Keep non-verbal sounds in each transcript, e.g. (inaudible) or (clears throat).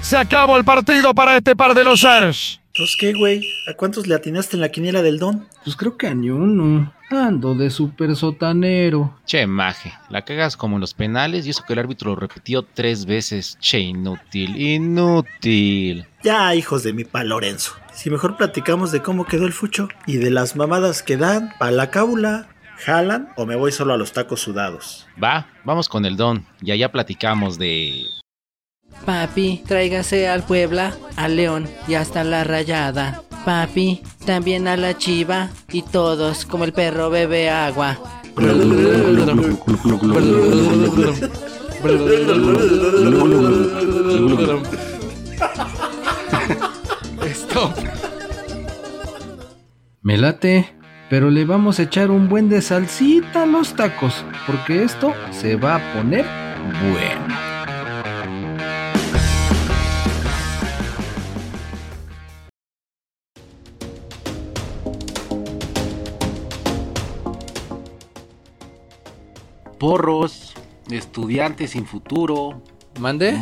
Se acabó el partido para este par de losers. ¿Pues qué, güey? ¿A cuántos le atinaste en la quiniela del don? Pues creo que a ni uno. Ando de super sotanero. Che, maje, la cagas como en los penales y eso que el árbitro lo repitió tres veces. Che, inútil, inútil. Ya, hijos de mi pa Lorenzo. Si mejor platicamos de cómo quedó el fucho y de las mamadas que dan pa' la cábula. ¿Jalan o me voy solo a los tacos sudados? Va, vamos con el don y allá platicamos de... Papi, tráigase al Puebla, al León y hasta la Rayada. Papi, también a la Chiva y todos como el perro bebe agua. (laughs) Stop. Me late, pero le vamos a echar un buen de salsita a los tacos, porque esto se va a poner bueno. Porros, estudiantes sin futuro, ¿Mande?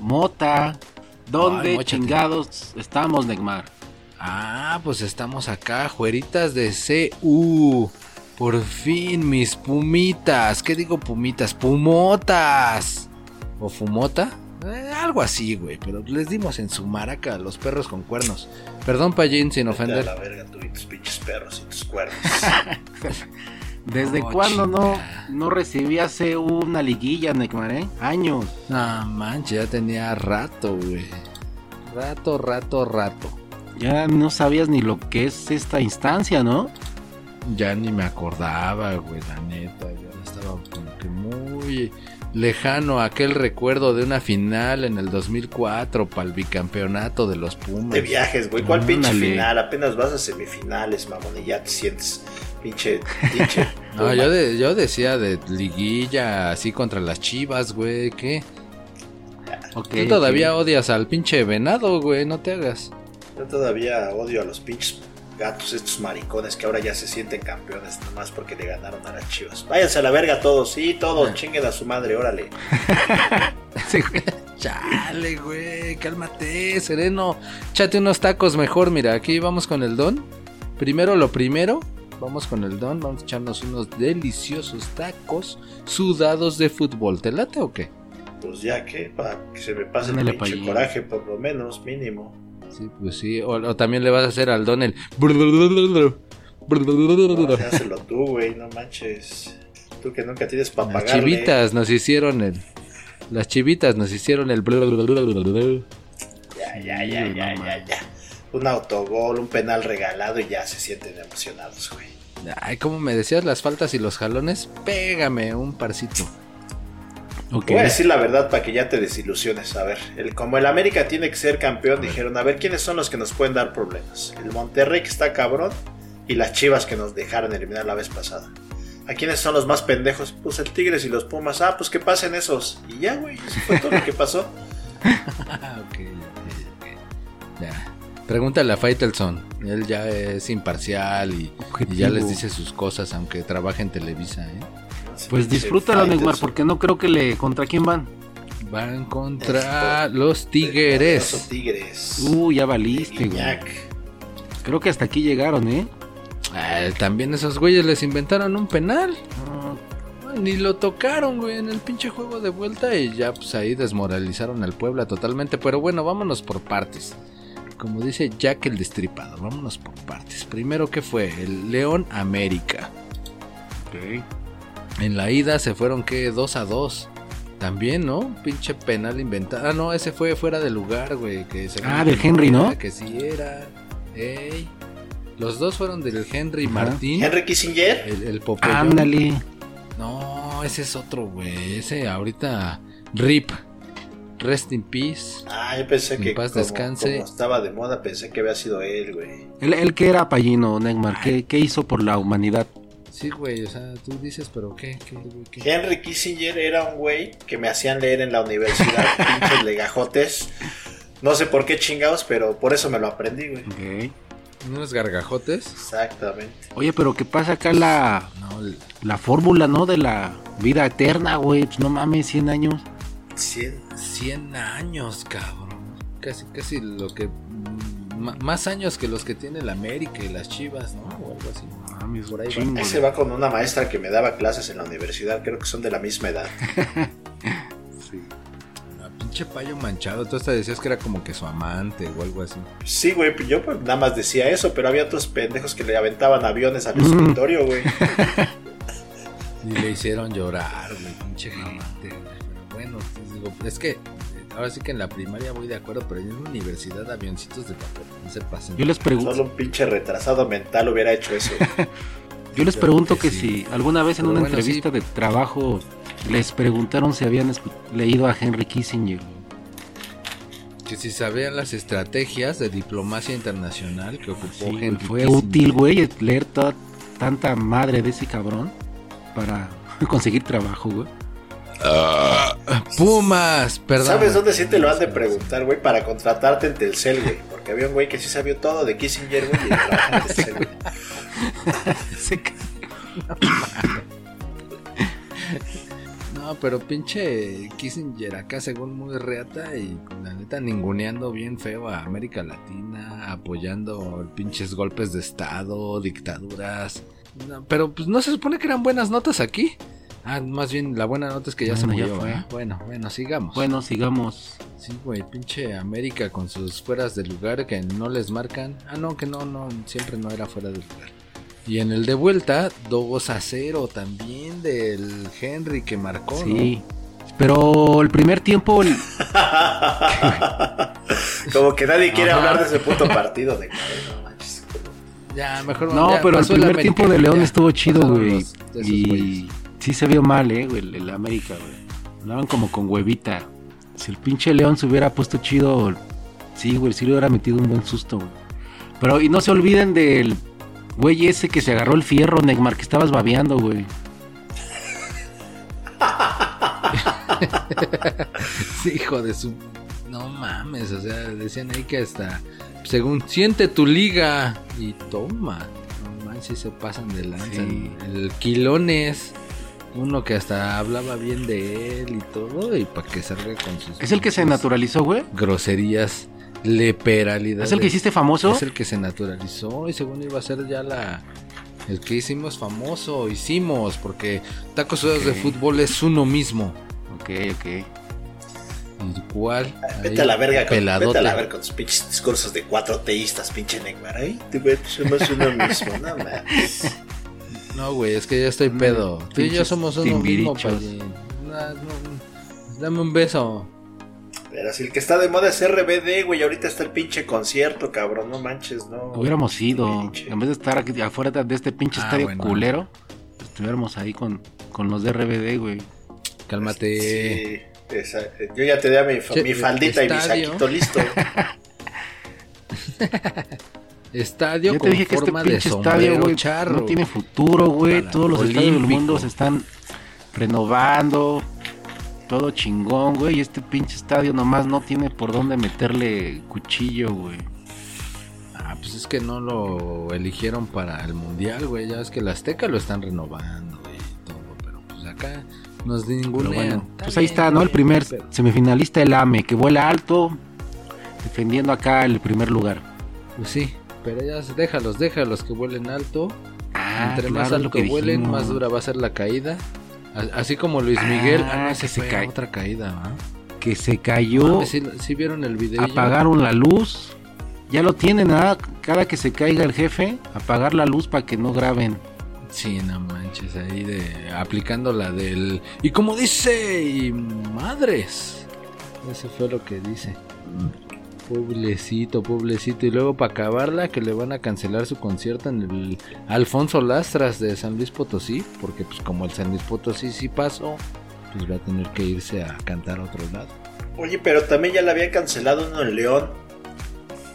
mota. ¿Dónde Ay, chingados estamos, Neymar? Ah, pues estamos acá, jueritas de CU. Por fin, mis pumitas. ¿Qué digo pumitas? Pumotas. ¿O fumota? Eh, algo así, güey. Pero les dimos en su maraca a los perros con cuernos. Perdón, Pallín, sin Vete a ofender. la verga tú y tus pinches perros y tus cuernos. (laughs) ¿Desde No, cuándo no, no recibías una liguilla, Neymar, eh? Años. No manches, ya tenía rato, güey. Rato, rato, rato. Ya no sabías ni lo que es esta instancia, ¿no? Ya ni me acordaba, güey, la neta. Ya estaba como que muy lejano aquel recuerdo de una final en el 2004 para el bicampeonato de los Pumas. De viajes, güey. ¿Cuál pinche Ándale. final? Apenas vas a semifinales, mamón, y ya te sientes pinche, pinche. (laughs) No, yo, de- yo decía de liguilla así contra las chivas, güey, ¿qué? Ok, Tú todavía odias al pinche venado, güey, no te hagas. Yo todavía odio a los pinches gatos, estos maricones que ahora ya se sienten campeones, nomás porque le ganaron a las chivas. Váyanse a la verga todos, sí, todos, chinguen a su madre, órale. (laughs) Chale, güey, cálmate, sereno. Échate unos tacos mejor, mira, aquí vamos con el don. Primero lo primero, vamos con el don, vamos a echarnos unos deliciosos tacos sudados de fútbol. ¿Te late o qué? Pues ya que, para que se me pase el pinche coraje, por lo menos, mínimo. Sí, pues sí, o, o también le vas a hacer al don el... No, tú, güey, no manches. Tú que nunca tienes para Las pagarle. chivitas nos hicieron el... Las chivitas nos hicieron el... Ya, ya, ya, ya, ya, ya. Un autogol, un penal regalado y ya se sienten emocionados, güey. Ay, como me decías las faltas y los jalones, pégame un parcito. Ok. Voy a decir la verdad para que ya te desilusiones. A ver, el, como el América tiene que ser campeón, dijeron, a ver, ¿quiénes son los que nos pueden dar problemas? El Monterrey que está cabrón y las Chivas que nos dejaron eliminar la vez pasada. ¿A quiénes son los más pendejos? Pues el Tigres y los Pumas. Ah, pues que pasen esos. Y ya, güey, eso fue todo lo que pasó. Ah, (laughs) ok, ok, ok. Ya. Pregúntale a Faitelson. Él ya es imparcial y, y ya les dice sus cosas, aunque trabaje en Televisa. ¿eh? Pues disfrútalo, Neymar, porque no creo que le... ¿Contra quién van? Van contra los Poderoso Tigres. Tigres. Uh, ya valiste, güey. Creo que hasta aquí llegaron, ¿eh? Ah, también esos güeyes les inventaron un penal. Ah, Ni lo tocaron, güey, en el pinche juego de vuelta y ya pues ahí desmoralizaron al Puebla totalmente. Pero bueno, vámonos por partes. Como dice Jack el Destripado, vámonos por partes. Primero, ¿qué fue? El León América. ok. En la ida se fueron, ¿qué? 2 a 2. También, ¿no? Un pinche penal inventado. Ah, no, ese fue fuera de lugar, güey. Que se Ah, del Henry, ¿no? Que sí era. Ey. Los dos fueron del Henry Ajá. Martín. Henry Kissinger. El, el Popeyón. Ándale. No, ese es otro, güey. Ese ahorita. RIP. Rest in peace. Ah, yo pensé En que paz como, descanse. como estaba de moda, pensé que había sido él, güey. Él, él que era payino, Neymar. ¿Qué, qué hizo por la humanidad? Sí, güey. O sea, tú dices, pero ¿qué? ¿Qué. Henry Kissinger era un güey que me hacían leer en la universidad, (laughs) pinches legajotes. No sé por qué chingados, pero por eso me lo aprendí, güey. Ok. ¿Unos gargajotes? Exactamente. Oye, pero ¿qué pasa acá la, No, La fórmula, ¿no? De la vida eterna, güey. Pues no mames, 100 años. 100. 100 años, cabrón. Casi, casi lo que. Más años que los que tiene la América y las Chivas, ¿no? O algo así. Mames, Por ahí va. chingo. Ahí se va con una maestra que me daba clases en la universidad, creo que son de la misma edad. (laughs) Sí. La pinche payo manchado. Tú hasta decías que era como que su amante o algo así. Sí, güey, yo pues, nada más decía eso, pero había otros pendejos que le aventaban aviones al escritorio, (laughs) güey. Y le hicieron llorar, güey, pinche güey. Pero bueno, pues, digo, es que ahora sí que en la primaria voy de acuerdo, pero en la universidad avioncitos de papel, no se pasen. Yo les pregunto, Solo un pinche retrasado mental hubiera hecho eso. (laughs) yo les pregunto que que sí. si alguna vez en Pero una bueno, entrevista de trabajo les preguntaron si habían leído a Henry Kissinger. Que si sabían las estrategias de diplomacia internacional que ocupó Sí, Henry fue Kissinger. útil, güey, leer toda, tanta madre de ese cabrón para (laughs) conseguir trabajo, güey. Pumas, perdón. ¿Sabes dónde sí te lo han de preguntar, güey? Para contratarte en Telcel, güey. Porque había un güey que sí sabía todo de Kissinger, güey, y en Telcel, güey. (laughs) No, pero pinche Kissinger acá según muy reata y la neta ninguneando bien feo a América Latina, apoyando pinches golpes de estado, dictaduras. No, pero pues no se supone que eran buenas notas aquí. Ah, más bien la buena nota es que ya se Bueno, ya murió. fue. ¿verdad? Bueno, bueno, sigamos. Bueno, sigamos. Sí, güey, pinche América con sus fueras de lugar que no les marcan. Ah, no, que no, no, siempre no era fuera de lugar. Y en el de vuelta, 2 a 0 también del Henry que marcó. ¿no? Sí. Pero el primer tiempo, el- (laughs) Como que nadie quiere Ajá. hablar de ese puto partido de. Ya, mejor no, ya pero el primer América, tiempo de León ya, estuvo chido, güey. Y. sí se vio mal, eh, güey, el, el América, güey. Hablaban como con huevita. Si el pinche León se hubiera puesto chido, sí, güey, sí le hubiera metido un buen susto, güey. Pero, y no se olviden del güey ese que se agarró el fierro, Neymar, que estabas babeando, güey. (laughs) Sí, hijo de su. No mames, o sea, decían ahí que hasta. Según siente tu liga. Y toma. No manches, se pasan de lanza. Sí. El Quilones. Uno que hasta hablaba bien de él y todo. Y para que salga con sus. ¿Es el que se naturalizó, güey? Groserías. Leperalidades. ¿Es el que hiciste famoso? Es el que se naturalizó. Y según iba a ser ya la. El que hicimos famoso. Hicimos. Porque tacos sudados de fútbol es uno mismo. Ok, ok. Igual. Vete a la verga con, vete a la verga con tus pinches discursos de cuatro teístas, pinche Neymar. Ay, te ves, somos uno mismo, no mames. (laughs) No, güey, es que ya estoy Mm, pedo. Tú y yo somos uno mismo. No, no, Dame un beso. Pero si el que está de moda es RBD, güey, ahorita está el pinche concierto, cabrón, no manches, no. Hubiéramos ido, en vez de estar aquí afuera de este pinche Ah, estadio bueno. culero, estuviéramos ahí con, con los de RBD, güey. Cálmate. Sí, esa- yo ya tenía mi, fa- Che, mi faldita y mi saquito listo. (laughs) Estadio Ya con te dije que este de estadio, güey, charro. no tiene futuro, güey. Todos los estadios del mundo se están renovando, todo chingón, güey. Y este pinche estadio nomás no tiene por dónde meterle cuchillo, güey. Ah, pues es que no lo eligieron para el mundial, güey. Ya es que el Azteca lo están renovando y todo. Pero pues acá Pero ningunean. bueno, Está pues ahí está, ¿no? El primer semifinalista, el AME, que vuela alto, defendiendo acá el primer lugar. Pues sí, pero ya déjalos, déjalos que vuelen alto. Ah, Entre más claro, alto que vuelen, dijimos. más dura va a ser la caída. Así como Luis Miguel, Ah, ah, no, que ese se cae. otra caída, ¿va? Que se cayó, ¿Sí, sí vieron el video? apagaron la luz. Ya lo tienen, ¿ah? Cada que se caiga el jefe, apagar la luz para que no graben. Sí, no manches, ahí de aplicando la del y como dice y madres. Eso fue lo que dice. Poblecito, pobrecito. Y luego para acabarla que le van a cancelar su concierto en el Alfonso Lastras de San Luis Potosí, porque pues como el San Luis Potosí sí pasó, pues va a tener que irse a cantar a otro lado. Oye, pero también ya le habían cancelado uno en León.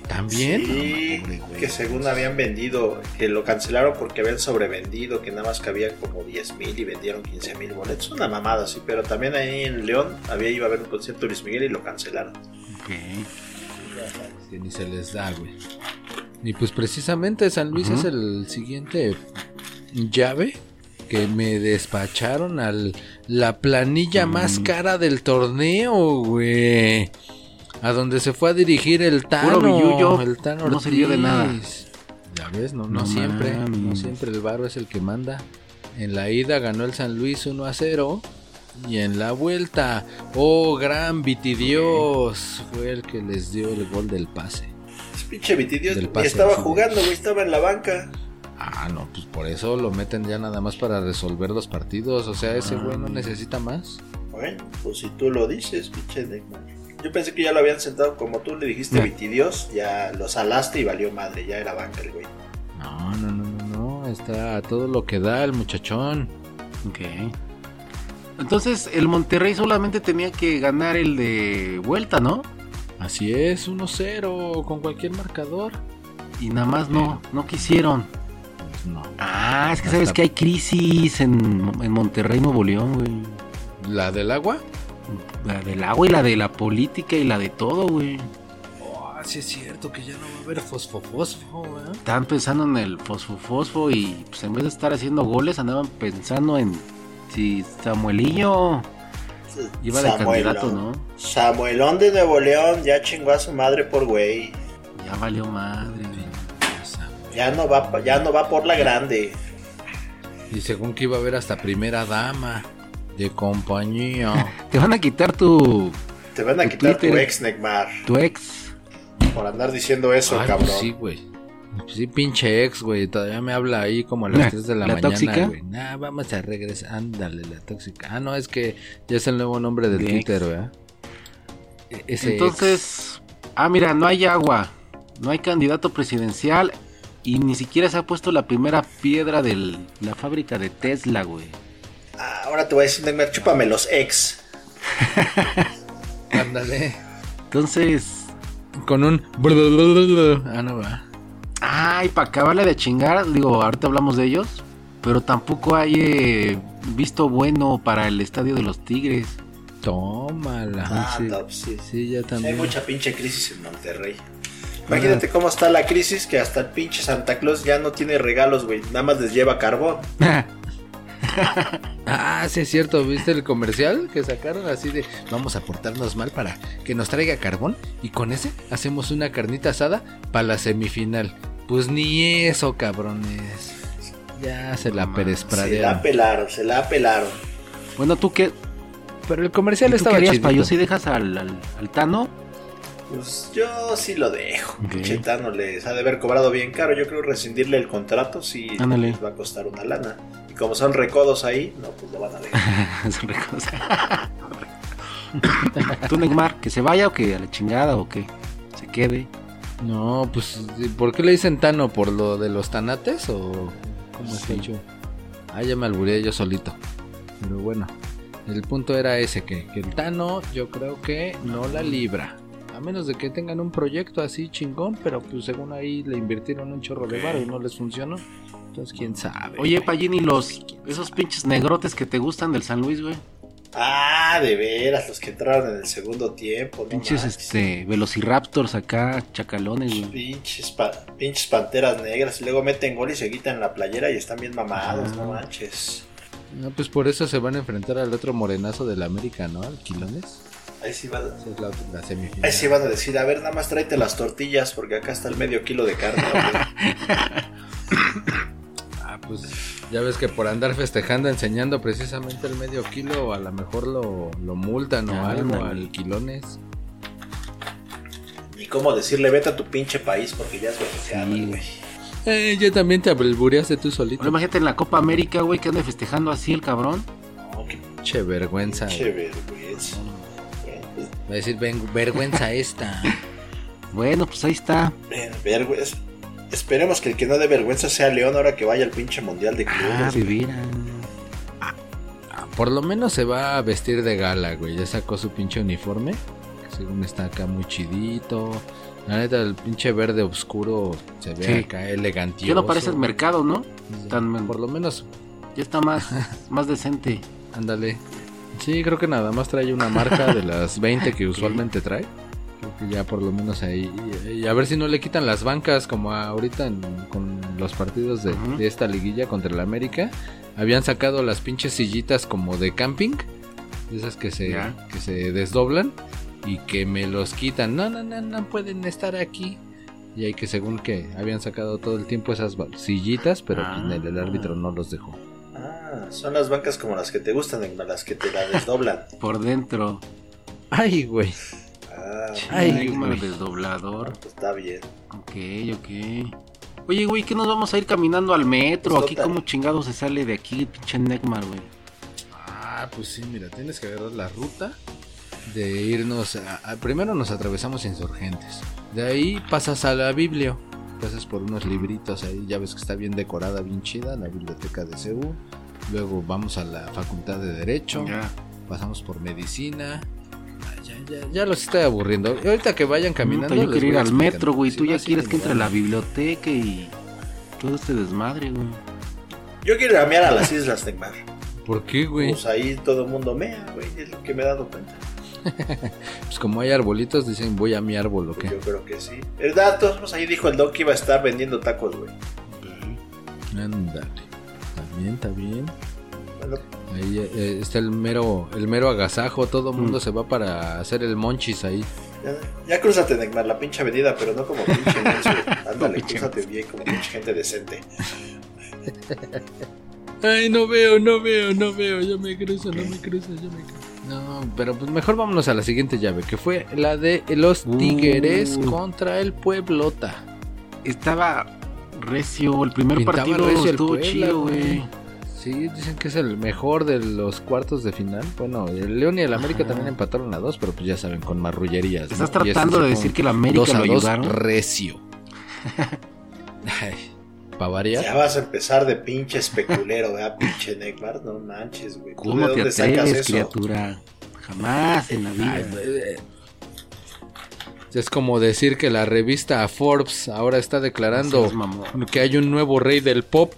¿También? Sí, No, hombre, güey. que según habían vendido, que lo cancelaron porque habían sobrevendido, que nada más cabía como 10 mil y vendieron 15 mil boletos. Una mamada, sí, pero también ahí en León había iba a haber un concierto de Luis Miguel y lo cancelaron. Que ni se les da, güey. Y pues precisamente San Luis es el siguiente llave que me despacharon al la planilla más cara del torneo, güey. A donde se fue a dirigir el Tano. billullo, el Tano no sirvió de nada. Ya ves, no, no, No siempre, no siempre el varo es el que manda. En la ida ganó el San Luis 1 a 0 y en la vuelta, oh gran Vitidios, fue el que les dio el gol del pase. Es pinche Vitidios Del estaba sí. jugando, güey, estaba en la banca. Ah, no, pues por eso lo meten ya nada más para resolver los partidos. O sea, ese güey Ah. no necesita más. Bueno, pues si tú lo dices, pinche Neymar. Yo pensé que ya lo habían sentado como tú le dijiste No. Vitidios, ya lo salaste y valió madre, ya era banca el güey. No, no, no, no, no. Está todo lo que da el muchachón. Ok. Entonces, el Monterrey solamente tenía que ganar el de vuelta, ¿no? Así es, 1-0 con cualquier marcador. Y nada más no, no quisieron. Pues no. Ah, es que Hasta- sabes que hay crisis en, en Monterrey, Nuevo León, güey. ¿La del agua? La del agua y la de la política y la de todo, güey. Oh, sí es cierto que ya no va a haber fosfofosfo, ¿eh? Estaban pensando en el fosfo-fosfo y pues en vez de estar haciendo goles andaban pensando en si Samuelillo iba de Samuelón. candidato, ¿no? Samuelón de Nuevo León ya chingó a su madre por güey. Ya valió madre. Ya no va, ya no va por la grande. Y según que iba a haber hasta primera dama de compañía. (laughs) Te van a quitar tu, Te van a Tu quitar tu ex, Neymar, tu ex. por andar diciendo eso, Ay, cabrón. pues sí, güey. Sí, pinche ex, güey. Todavía me habla ahí como a las La- 3 de la, ¿la mañana, tóxica? güey. Nah, vamos a regresar. Ándale, la tóxica. Ah, no, es que ya es el nuevo nombre del De Twitter, ex. ¿verdad? E- Ese Entonces, ah, mira, no hay agua, no hay candidato presidencial y ni siquiera se ha puesto la primera piedra de la fábrica de Tesla, güey. Ah, ahora te voy a decir, chúpame los ex. ex. (laughs) Ándale. Entonces, Con un... Ah, no, va. Ay, para acabarle de chingar, digo, ahorita hablamos de ellos, pero tampoco hay eh, visto bueno para el estadio de los Tigres. Tómala. Ah, sí. no, pues sí. Sí, ya Hay también. mucha pinche crisis en Monterrey. Imagínate cómo está la crisis que hasta el pinche Santa Claus ya no tiene regalos, güey. Nada más les lleva carbón. (laughs) Ah, sí es cierto, ¿viste el comercial que sacaron así de vamos a portarnos mal para que nos traiga carbón y con ese hacemos una carnita asada para la semifinal? Pues ni eso, cabrones. Ya se la No mames, Se la perespradearon. pelaron, se la pelaron. bueno, ¿tú qué, Pero el comercial ¿y tú estaba harías, chido. Payo? ¿Si dejas al, al, al Tano? Pues yo sí lo dejo. Ok. Pinche Tano les ha de haber cobrado bien caro. Yo creo rescindirle el contrato sí Ándale. les va a costar una lana. Y como son recodos ahí, no, pues lo van a dejar. (laughs) Otra cosa. (laughs) ¿Tú, Neymar, que se vaya o que a la chingada o que se quede? No, pues ¿por qué le dicen Tano? ¿Por lo de los tanates o cómo Sí. hecho? Ah, ya me alburé yo solito. Pero bueno, el punto era ese, que, que el Tano yo creo que no la libra. A menos de que tengan un proyecto así chingón, pero pues según ahí le invirtieron un chorro de bar y no les funcionó. Entonces, quién sabe. Oye, Payini, los esos pinches negrotes que te gustan del San Luis, güey. Ah, de veras, los que entraron en el segundo tiempo. No Pinches manches. este velociraptors acá, chacalones, güey. Pinches, pa- pinches panteras negras. Y luego meten gol y se quitan la playera y están bien mamados, Ah. no manches. No, pues por eso se van a enfrentar al otro morenazo del América, ¿no? Al Quilones. Ahí sí, van, es la, la ahí sí van a decir, a ver, nada más tráete las tortillas porque acá está el medio kilo de carne. (laughs) Ah, pues ya ves que por andar festejando, enseñando precisamente el medio kilo, a lo mejor lo, lo multan o Ah, algo ándale. al quilones. y cómo decirle, vete a tu pinche país porque ya es mexicano, Sí. güey. Eh, ya también te albureaste tú solito. Ahora imagínate en la Copa América, güey, que ande festejando así el cabrón. No, qué Che, vergüenza. pinche vergüenza. Va a decir, "Ven- vergüenza esta. (laughs) Bueno, pues ahí está. Ver- vergüenza. Esperemos que el que no dé vergüenza sea León ahora que vaya al pinche mundial de clubes. Ah, vivir. Ah, Por lo menos se va a vestir de gala, güey. Ya sacó su pinche uniforme. Que según está acá muy chidito. La neta, el pinche verde oscuro se ve Sí. acá elegantioso. Ya no parece el mercado, ¿no? tan- Por lo menos Ya está más, (laughs) más decente. Ándale. Sí, creo que nada más trae una marca de las 20 que usualmente trae. Creo que ya por lo menos ahí. Y, a ver si no le quitan las bancas como ahorita en- con los partidos de, esta liguilla contra el América. habían sacado las pinches sillitas como de camping, esas que se, Ya. que se desdoblan y que me los quitan. No, no, no, no pueden estar aquí. Y hay que según que habían sacado todo el tiempo esas sillitas, pero Ah. pues, el, el árbitro no los dejó. Ah, son las bancas como las que te gustan, las que te la desdoblan. (laughs) Por dentro. Ay, güey. Ah, güey. desdoblador. pues está bien. Ok, ok. Oye, güey, ¿qué nos vamos a ir caminando al metro? Pues Aquí total. como chingado se sale de aquí, pinche Neymar, güey. Ah, pues sí, mira, tienes que agarrar la ruta de irnos a, a- primero nos atravesamos insurgentes. De ahí pasas a la Biblia. Pasas por unos libritos ahí, ya ves que está bien decorada, bien chida, la biblioteca de CEU. Luego vamos a la Facultad de Derecho, Ya. pasamos por Medicina. Ah, Ya, los estoy aburriendo. Y ahorita que vayan caminando. Puta, yo quiero ir al metro, güey. Si Tú ya quieres que entre a la biblioteca y todo este desmadre, güey. Yo quiero ir a mear a las islas, Neymar. ¿Por qué, güey? Pues ahí todo el mundo mea, güey, es lo que me he dado cuenta. (laughs) Pues como hay arbolitos, dicen voy a mi árbol o Pues qué. yo creo que sí. ¿Verdad? Todos pues, ahí dijo el Doc que iba a estar vendiendo tacos, güey. Ándale. Está bien, está bien. Bueno, Ahí eh, está el mero, el mero agasajo, todo el mundo Mm. se va para hacer el monchis ahí. ya, ya crúzate, Neymar, la pinche avenida, pero no como pinche (laughs) menso. Ándale, crúzate bien como pinche gente decente. (laughs) Ay, no veo, no veo, no veo, yo me cruzo, no me cruzo, yo me cruzo. No, pero pues mejor vámonos a la siguiente llave, que fue la de los Uh. Tigres contra el Pueblota. Estaba recio, el primer Pintaba partido recio el estuvo Puebla, chido, güey. Sí, dicen que es el mejor de los cuartos de final. Bueno, el León y el América Ajá. también empataron a dos, pero pues ya saben, con marrullerías. Estás tratando de decir que la América dos a lo dos ayudaron. recio. (laughs) Ay, ¿pa' variar? Ya vas a empezar de pinche especulero, ¿verdad? Pinche Neymar, no manches, güey. ¿Tú de ¿Cómo te dónde sacas atreves, eso? criatura? Jamás en la vida. Ay, Es como decir que la revista Forbes ahora está declarando que hay un nuevo rey del pop.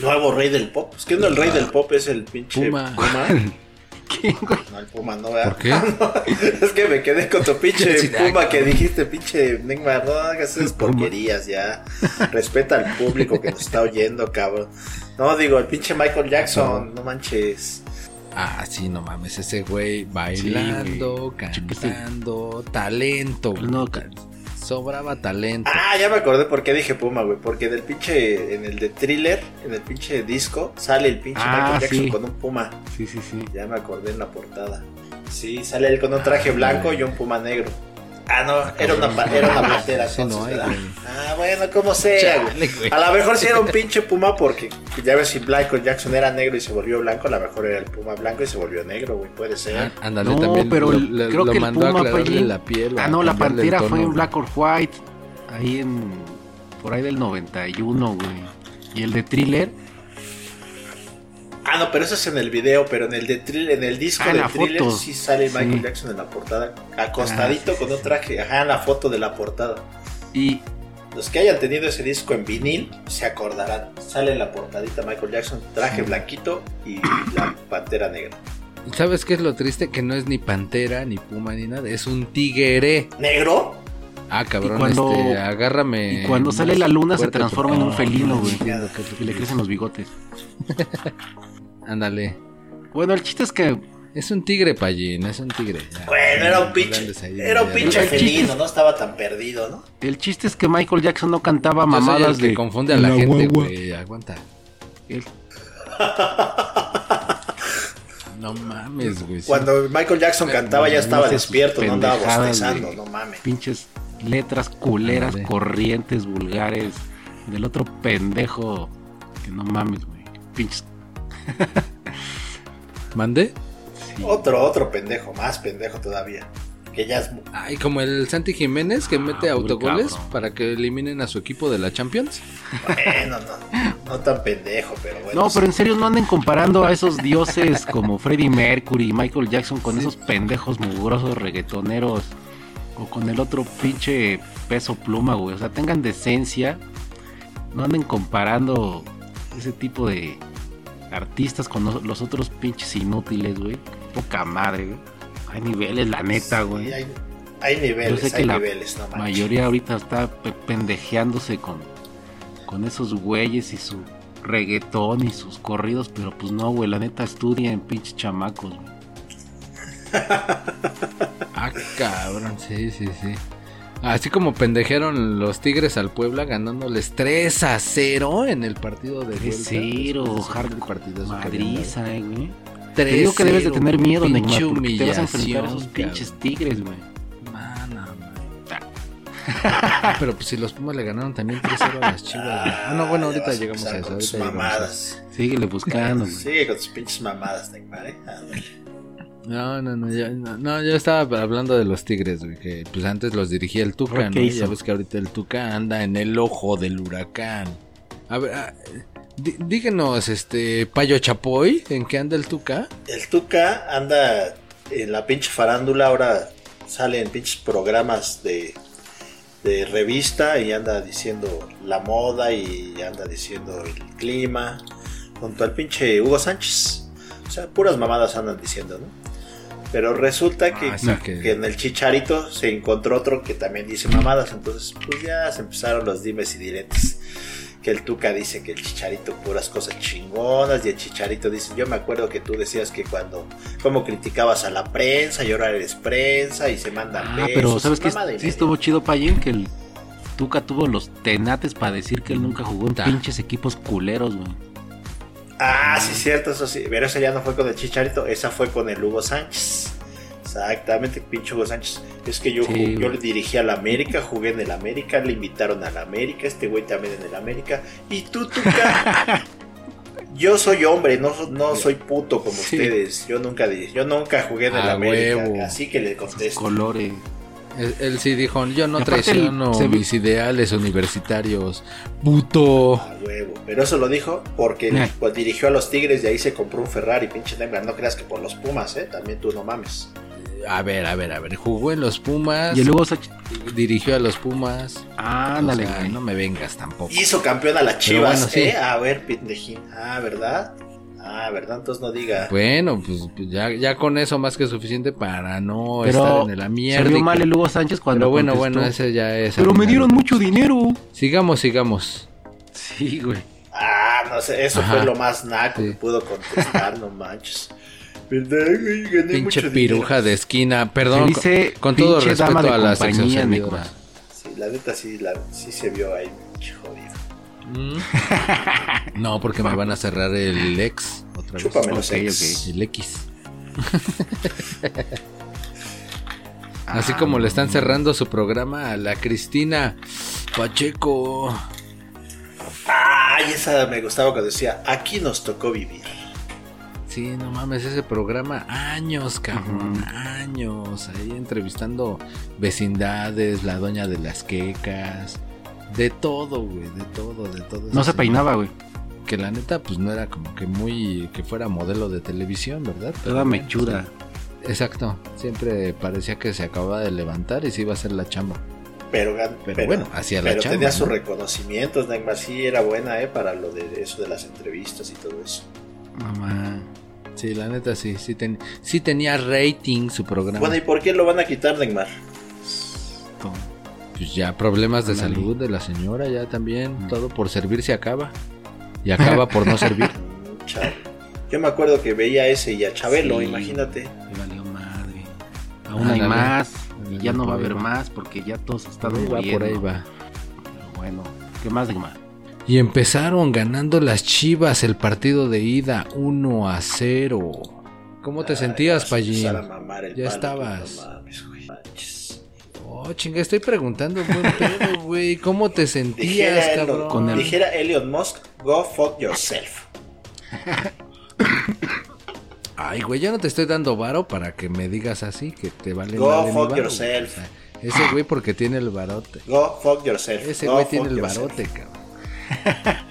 Nuevo rey del pop. Es que no el rey del pop es el pinche Puma. Puma. (laughs) ¿Quién, güey? No, el Puma no, ¿verdad? ¿Por qué? (laughs) es que me quedé con tu pinche (laughs) Sí, ah, Puma que dijiste, pinche Neymar. No hagas esas porquerías ya. Respeta al público que nos está oyendo, cabrón. No, digo, el pinche Michael Jackson, no manches. Ah, sí, no mames, ese güey bailando, güey. cantando, talento. No-. Sobraba talento. Ah, ya me acordé por qué dije Puma, güey. Porque del pinche, en el de thriller, en el pinche disco, sale el pinche Ah, Michael Jackson sí. con un Puma. Sí, sí, sí. Ya me acordé en la portada. Sí, sale él con un traje blanco y un Puma negro. Ah, no, era una, era una pantera. Sí, no. Ah, bueno, como sea, güey. Chale. A lo mejor sí era un pinche Puma porque ya ves si Michael Jackson era negro y se volvió blanco, a lo mejor era el Puma blanco y se volvió negro, güey. Puede Ah, ser. Ándale, No, también pero el- creo lo que el mandó a Puma fue allí. la piel. Ah, no, la pantera fue en. Black or White. Ahí en. Por ahí del 91, güey. Y el de thriller. Ah, no, pero eso es en el video, pero en el de thriller, en el disco Ah, en de thriller foto. sí sale Michael Sí. Jackson en la portada, acostadito Ah, sí, con sí, un traje, ajá, en la foto de la portada. Y. Los que hayan tenido ese disco en vinil se acordarán. Sale en la portadita Michael Jackson, traje blanquito y (clears throat) la pantera negra. ¿Sabes qué es lo triste? Que no es ni pantera, ni puma, ni nada. Es un tigre. ¿Negro? Ah, cabrón, Y cuando- este, agárrame. Y cuando sale la luna se transforma en un felino, güey. Y le crecen los bigotes. (laughs) Ándale. Bueno, el chiste es que. Es un tigre, Pallín, es un tigre. ya. Bueno, era un pinche, ahí, era un pinche felino, es- no estaba tan perdido, ¿no? El chiste es que Michael Jackson no cantaba mamadas que de. confunde a la, La gente, güey. Aguanta. El- No mames, güey. sí. Cuando Michael Jackson cantaba ya estaba despierto, no andaba bostezando, no mames. pinches letras culeras, corrientes, vulgares. Del otro pendejo. Que no mames, güey. Pinches. (laughs) ¿Mande? sí. Otro, otro pendejo, más pendejo todavía. Que ya es... Ay, como el Santi Jiménez que Ah, mete autogoles cabrón. para que eliminen a su equipo de la Champions. Bueno, no, no tan pendejo, pero bueno. No, pero en serio no anden comparando a esos dioses como Freddie Mercury y Michael Jackson con esos pendejos mugrosos reggaetoneros o con el otro pinche peso pluma, güey. O sea, tengan decencia. No anden comparando ese tipo de artistas con los- los otros pinches inútiles, güey. Poca madre, güey. Hay niveles, la neta, Sí, güey. hay, hay niveles, Yo sé que hay la niveles, no mayoría ahorita está pe- pendejeándose con, con esos güeyes y su reggaetón y sus corridos, pero pues no, güey, la neta estudia en pinches chamacos, güey. (laughs) Ah, cabrón, sí, sí, sí. Así como pendejearon los Tigres al Puebla ganándoles 3 a 0 en el partido de vuelta. 3-0, Después de hard ese partidazo que habían madriza, eh, güey. dado. Te digo que debes de tener miedo, Neymar, te vas a enfrentar a esos pinches tigres, güey. no. Ah, Pero pues si los Pumas le ganaron también 3-0 a las Chivas. güey. Ah, no, bueno, ahorita a llegamos a empezar eso. con tus a mamadas. Síguele buscando, güey. Sigue con tus pinches mamadas, Neymar, ¿eh? No, no, no, ya, no, no, yo estaba hablando de los Tigres, güey, que pues antes los dirigía el Tuca, ¿Qué ¿no? hizo? Ya ves que ahorita el Tuca anda en el ojo del huracán. A ver, ah, dí- díganos, este, Payo Chapoy, ¿en qué anda el Tuca? El Tuca anda en la pinche farándula, ahora sale en pinches programas de, de revista y anda diciendo la moda y anda diciendo el clima, junto al pinche Hugo Sánchez. O sea, puras mamadas andan diciendo, ¿no? Pero resulta que, Ah, sí, que- que en el chicharito se encontró otro que también dice mamadas, entonces pues ya se empezaron los dimes y diretes que el Tuca dice que el Chicharito puras cosas chingonas y el Chicharito dice, yo me acuerdo que tú decías que cuando, como criticabas a la prensa y ahora eres prensa y se mandan Ah, besos, pero ¿sabes y Sí media. estuvo chido, Payen, que el Tuca tuvo los tenates para decir que él nunca jugó en pinches equipos culeros, güey. Ah, sí, cierto, eso sí, pero esa ya no fue con el Chicharito, esa fue con el Hugo Sánchez. Exactamente, pinche Hugo Sánchez. Es que yo, Sí, yo le dirigí a la América, jugué en el América, le invitaron a la América, este güey también en el América. Y tú, Tuca, (laughs) yo soy hombre, no, no soy puto como Sí. ustedes. Yo nunca, yo nunca jugué en el A América, huevo. así que le contesto. Colores. Él, él sí dijo, yo no traiciono el- se vi- mis ideales universitarios. Puto. A huevo. Pero eso lo dijo porque Eh. pues, dirigió a los Tigres y ahí se compró un Ferrari, pinche Neymar. No creas que por los Pumas, ¿eh? También tú no mames. A ver, a ver, a ver. Jugó en los Pumas. Y luego. Dirigió a los Pumas. Ándale, O sea, güey. no me vengas tampoco. Hizo campeón a las Chivas, bueno, sí. ¿eh? A ver, pendejín. Ah, ¿verdad? Ah, ¿verdad? Entonces no diga. Bueno, pues, pues ya, ya con eso más que suficiente para no Pero estar en el se mierda. vio mal el Hugo Sánchez cuando Pero bueno, contestó, bueno, ese ya es. Pero me dieron mucho dinero. Sigamos, sigamos. Sí, güey. Ah, no sé, eso Ajá. fue lo más naco Sí. que pudo contestar, no manches. ¿Verdad, güey? Gané Pinche mucho piruja dinero. de esquina. Perdón, Se dice con, con todo respeto a exoservidoras. Neymar. Sí, la neta sí, la, sí se vio ahí. Mm. No, porque me van a cerrar el ex otra vez. Chúpame los. El X. (laughs) Así como le están cerrando su programa a la Cristina Pacheco. Ay, esa me gustaba cuando decía, aquí nos tocó vivir. Sí, no mames, ese programa, años, cabrón, años, ahí entrevistando vecindades, la doña de las quecas, de todo, güey, de todo, de todo. No se peinaba, güey. Que la neta, pues no era como que muy, que fuera modelo de televisión, ¿verdad? Pero Toda bueno. Exacto, siempre parecía que se acababa de levantar y se iba a hacer la chamba. Pero, Pero bueno, hacía la pero chamba, tenía ¿no? sus reconocimientos, Neymar. Sí, era buena, ¿eh? Para lo de eso de las entrevistas y todo eso. Mamá. Sí, la neta sí, sí, ten- sí tenía rating su programa. Bueno, ¿y por qué lo van a quitar, Neymar? Pues ya problemas de salud de la señora, ya también, Mm. todo por servir se acaba. Y acaba por no servir. (laughs) Chale. Yo me acuerdo que veía ese y a Chabelo, Sí. imagínate. Me valió madre. Aún hay más. Y ya no va a haber va. más porque ya todos están Por ahí va, muriendo. por ahí va. Pero bueno, ¿qué más, Neymar? Y empezaron ganando las Chivas el partido de ida 1 a 0. ¿Cómo te Ay, sentías, el Ya palo, estabas. no mames. Oh, chinga, estoy preguntando buen pedo, (laughs) güey. ¿Cómo te sentías, Dijera, cabrón? Elon, Con el- dijera Elon Musk, go fuck yourself. (coughs) Ay, güey, yo no te estoy dando varo para que me digas así, que te vale Go mi fuck varo, yourself. güey. O sea, ese güey porque tiene el barote. Go fuck yourself. Ese Go güey tiene el yourself. barote, cabrón. (laughs)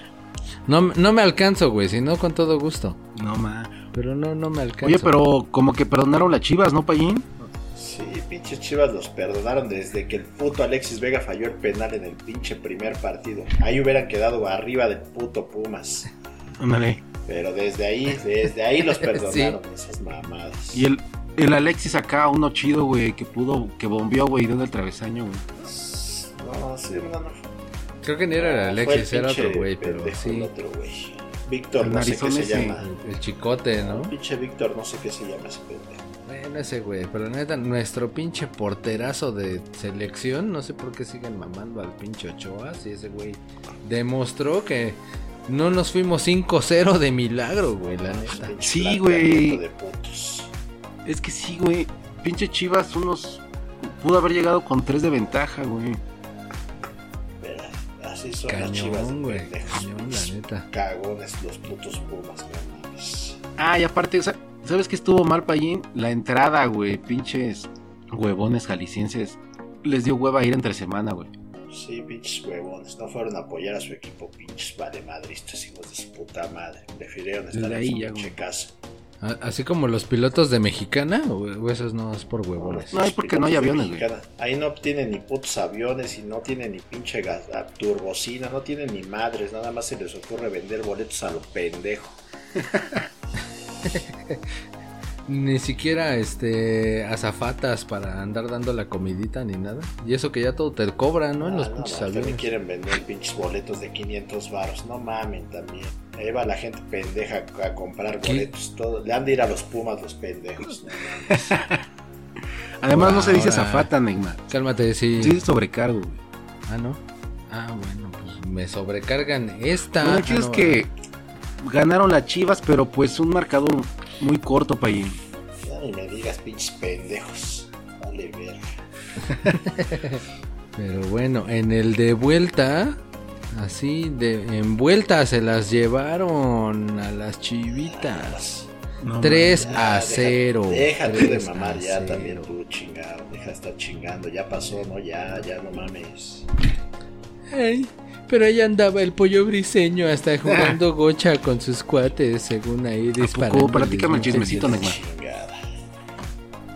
No, no me alcanzo, güey, si no con todo gusto. No, ma. Pero no, no me alcanzo. Oye, pero como que perdonaron las chivas, ¿no, Payín? Pinches chivas los perdonaron desde que el puto Alexis Vega falló el penal en el pinche primer partido. Ahí hubieran quedado arriba del puto Pumas. Ándale. Pero desde ahí, desde ahí los (laughs) perdonaron esas mamadas. Y el, el Alexis acá, uno chido, güey, que pudo, que bombeó, güey, en el travesaño, güey. No, sí, no, no. Creo que ni era el Fue Alexis, era otro güey, pero sí. el otro güey. Víctor, El no sé qué se llama. El, el chicote, ¿no? Pinche Víctor, no sé qué se llama ese pendejo. Ese güey, pero neta, nuestro pinche porterazo de selección, no sé por qué siguen mamando al pinche Ochoa, si ese güey demostró que no nos fuimos 5-0 de milagro, güey, la neta. Sí, güey. Es que sí, güey. Pinche Chivas, unos. Pudo haber llegado con tres de ventaja, güey. Así son las chivas Cañón, güey, pendejos. cañón, la neta. Cagones los putos pumas, mames. Ah, y aparte, sa- ¿sabes qué estuvo mal, Payín? La entrada, güey. Pinches huevones jaliscienses. Les dio hueva ir entre semana, güey. Sí, pinches huevones. No fueron a apoyar a su equipo, pinches vale madristas, hijos de su puta madre. Prefirieron estar Desde en ahí su ya, pinche güey. casa. Así como los pilotos de Mexicana, o esos no es por huevones. No, es porque no hay aviones, güey. Mexicana. Ahí no tienen ni putos aviones y no tienen ni pinche gas, turbocina, no tienen ni madres. Nada más se les ocurre vender boletos a lo pendejo. (laughs) (laughs) Ni siquiera este azafatas para andar dando la comidita ni nada. Y eso que ya todo te cobran, ¿no? En los Ah, no, pinches no, también aviones. quieren vender pinches boletos de 500 baros. No mamen también. Ahí va la gente pendeja a comprar ¿Qué? boletos. Todo. Le han de ir a los pumas los pendejos. no. (laughs) Además, no se dice Ahora- zafata, Neymar. Cálmate, sí. Sí, sobrecargo, güey. Ah, ¿no? Ah, bueno, pues me sobrecargan esta. Bueno, Ah, no, es que ganaron las Chivas, pero pues un marcador muy corto, Payín. Ya ni me digas pinches pendejos. Vale verga. (laughs) Pero bueno, en el de vuelta, así de en vuelta se las llevaron a las chivitas. No, 3 Ya, a deja- 0. Déjate de 3 mamar ya 0. también tú, chingado. Deja de estar chingando. Ya pasó, ¿no? Ya, ya no mames. Ay, pero ahí andaba el pollo briseño hasta jugando gocha con sus cuates, según ahí disparando. Platícame el chismecito, Neymar.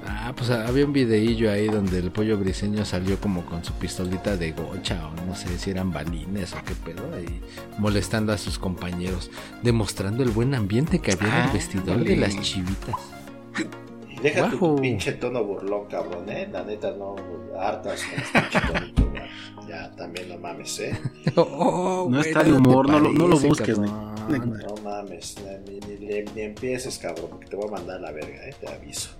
Ah, pues había un videillo ahí donde el pollo briseño salió como con su pistolita de gocha o no sé si eran balines o qué pedo ahí molestando a sus compañeros, demostrando el buen ambiente que había en el Ah, vestidor de las chivitas. Deja tu pinche tono burlón, cabrón, ¿eh? La neta, no. Hartas con este. (laughs) Ya, también no mames, ¿eh? (laughs) Oh, No está de humor, no lo- no lo parece, busques. Neymar. No mames. Ni, ni- ni- ni empieces, cabrón, porque te voy a mandar a la verga, ¿eh? Te aviso.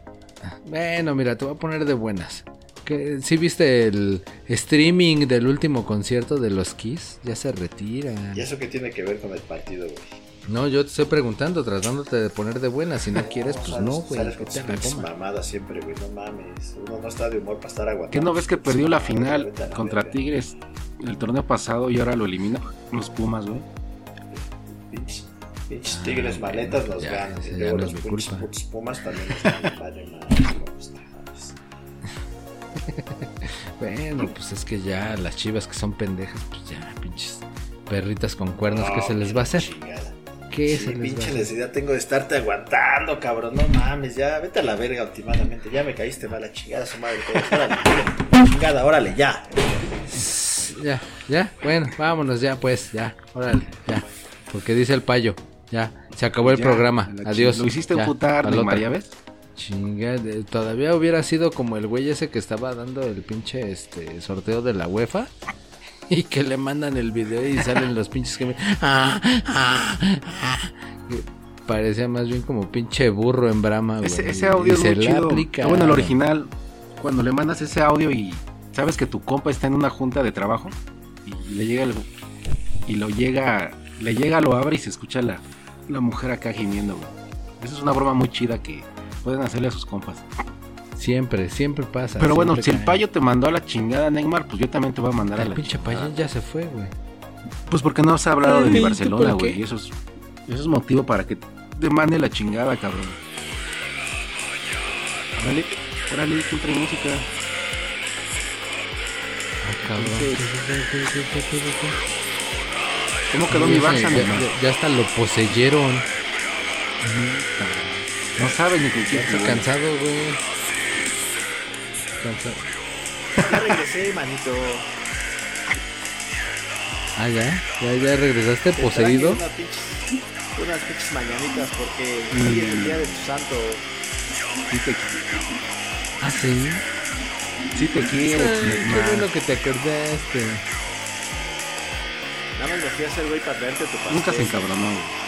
Bueno, mira, te voy a poner de buenas. Que ¿Sí viste el streaming del último concierto de los Kiss? Ya se retiran. ¿Y eso qué tiene que ver con el partido, güey? No, yo te estoy preguntando, tratándote de poner de buenas. Si no quieres, pues sales- no, güey. Sales que con tus mamadas siempre, güey. No mames. Uno no está de humor para estar aguantando. ¿Qué no ves que perdió la final contra. Tigres el torneo pasado y ahora lo elimina los Pumas, güey? Pinches, pinches Ah, tigres bueno, maletas ya, ganan. Y ya luego no los es mi pinches pumas también nos ganan. Vale, (laughs) no, no. (laughs) Bueno, pues es que ya las chivas que son pendejas, pues ya, pinches perritas con cuernos, ¿qué No, se les va a hacer? chingada. ¿Qué Sí, se pinche necesidad tengo de estarte aguantando, cabrón. No mames, ya, vete a la verga últimamente. Ya me caíste mala chingada, su madre. (laughs) Órale, chingada, órale, ya. Ya, ya, bueno, vámonos ya, pues, ya, órale, ya. Porque dice el payo, ya, se acabó el Ya, programa, adiós. Lo hiciste emputar, ¿ya ves? Chinga, todavía hubiera sido como el güey ese que estaba dando el pinche este sorteo de la UEFA (laughs) y que le mandan el video y salen los pinches que me... Ah, ah, ah. Parecía más bien como pinche burro en brama, güey. Ese, ese audio Y es se muy chido. aplica. Bueno, el original, cuando le mandas ese audio y sabes que tu compa está en una junta de trabajo y le llega el, y lo llega, le llega, lo abre y se escucha la, la mujer acá gimiendo, güey. Esa es una broma muy chida que pueden hacerle a sus compas. Siempre, siempre pasa. Pero bueno, si el payo te mandó a la chingada, Neymar, pues yo también te voy a mandar a El la pinche chingada. payín ya se fue, güey. Pues porque no se ha hablado de Ay, mi ¿tú Barcelona, güey. Y eso es, eso es motivo para que te mande la chingada, cabrón. Órale, órale, que entre música. Ah, cabrón. ¿Cómo quedó mi Barça, ya, ya- ya hasta lo poseyeron. No sabe ni con quién Está cansado, güey. Ya regresé, manito. Ah, ya. Ya, ya regresaste Te poseído. Unas pinches, unas pinches mañanitas porque hoy es el día de tu santo. Sí te, Ah, sí. sí te quiere, Ay, qué bueno que te acordaste. Nada más me fui a hacer güey para traerte tu pastel. Nunca se encabronó, güey.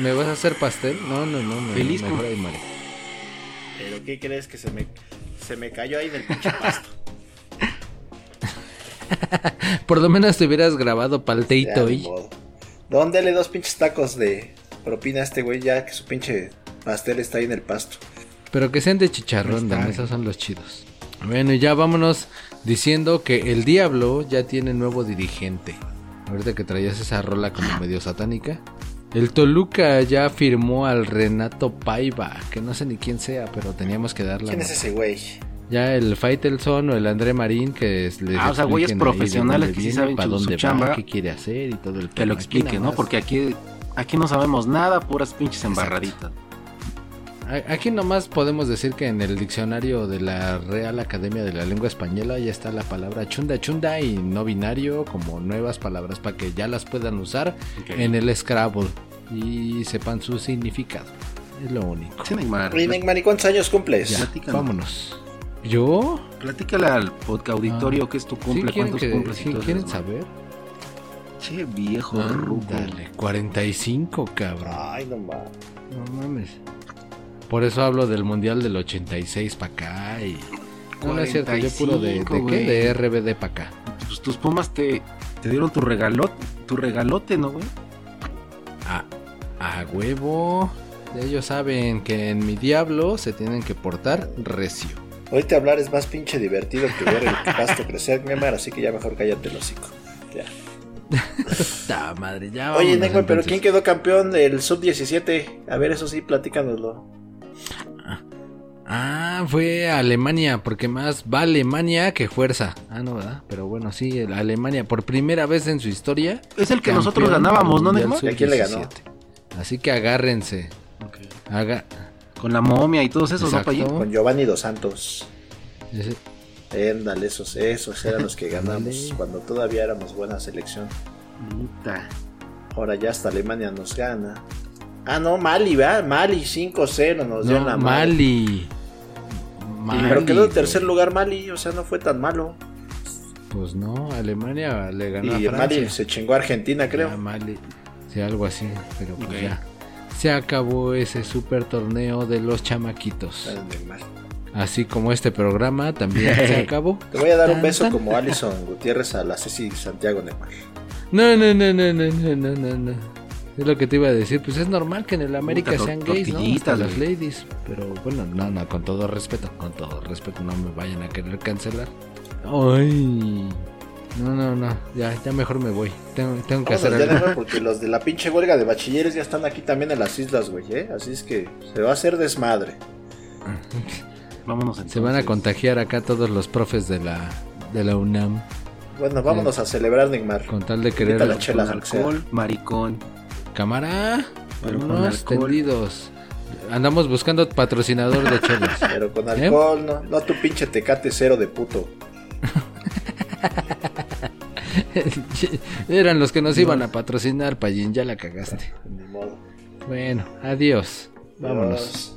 ¿Me vas a hacer pastel? No, no, no. Feliz muere. Pero ¿qué crees que se me, se me cayó ahí en el pinche pasto? (laughs) Por lo menos te hubieras grabado pa'l Ya, teito ni y... modo. Dóndele dos pinches tacos de propina a este güey ya que su pinche pastel está ahí en el pasto. Pero que sean de chicharrón, Dan, esos son los chidos. Bueno, y ya vámonos diciendo que el Diablo ya tiene nuevo dirigente. Ahorita que traías esa rola como medio satánica. El Toluca ya firmó al Renato Paiva, que no sé ni quién sea, pero teníamos que darle. ¿Quién es ese güey? Ya el Faitelson o el André Marín que es, les Ah, o sea, güeyes profesionales que sí saben para su- su dónde chamba. va, qué quiere hacer y todo el Que lo explique, ¿no? Porque aquí, aquí no sabemos nada, puras pinches embarraditas. Aquí nomás podemos decir que en el diccionario de la Real Academia de la Lengua Española ya está la palabra chunda chunda y no binario como nuevas palabras para que ya las puedan usar en el Scrabble y sepan su significado. Es lo único. Sí, Neymar, Oye, Neymar, ¿y cuántos años cumples? Ya, platícanos. vámonos. ¿Yo? Platícale al podcast auditorio que es tu ¿Sí cumple, quieren, cuántos que- cumples sí quieren saber? Che, viejo ruco. Dale, 45, cabrón. Ay, no mames. No mames. Por eso hablo del Mundial del 86 para acá y... No, no es cierto, yo puro de, de 45, qué? De RBD para acá. Pues tus pumas te, te dieron tu regalote, tu regalote, ¿no, güey? A, a huevo. Ellos saben que en mi diablo se tienen que portar recio. Ahorita hablar es más pinche divertido que ver el pasto crecer, Neymar, así que ya mejor cállate el hocico. Ya. (laughs) Ta madre, ya Oye, Neymar, pero. ¿quién quedó campeón del sub-17? A ver, eso sí, platícanoslo. Ah, fue Alemania, porque más va Alemania que fuerza. Ah, no, ¿verdad? Pero bueno, sí, Alemania, por primera vez en su historia. Es el que nosotros ganábamos, ¿no, Neymar? ¿Y a quién le ganó? sub-17. Así que agárrense. Haga... Con la momia y todos esos, ¿no, Exacto. Payín? Con Giovanni Dos Santos. Ese- Éndale, esos, esos eran los que ganamos cuando todavía éramos buena selección. Ahora ya hasta Alemania nos gana. Ah, no, Mali, ¿verdad? Mali 5-0 nos dio la Mali. Mali. Pero quedó en tercer lugar Mali, o sea, no fue tan malo. Pues no, Alemania le ganó y a Francia. Mali se chingó a Argentina, creo. Mali, sí, algo así, pero pues ya. Se acabó ese super torneo de los chamaquitos. Así como este programa también se (laughs) acabó. Te voy a dar un beso como Alison Gutiérrez a la Ceci Santiago Neymar. No, no, no, no, no, no, no, no. Es lo que te iba a decir. Pues es normal que en el América Puta, sean gays, ¿no? Hasta las ladies. Pero bueno, no, no, con todo respeto. Con todo respeto, no me vayan a querer cancelar. Ay. No, no, no. Ya, ya mejor me voy. Tengo, tengo que Vámonos hacer ya, algo. Porque los de la pinche huelga de bachilleres ya están aquí también en las islas, güey, ¿eh? Así es que se va a hacer desmadre. (laughs) Vámonos entonces. Se van a contagiar acá todos los profes de la, de la UNAM. Bueno, vámonos a celebrar, Neymar. Con tal de querer alcohol, maricón. Cámara. Pero Vámonos tendidos. Andamos buscando patrocinador de chelas. (laughs) Pero con ¿Eh? alcohol, no, no tu pinche tecate cero de puto. (laughs) Eran los que nos iban a patrocinar, Payín, ya la cagaste. Ni modo. Bueno, adiós. Vámonos. Adiós.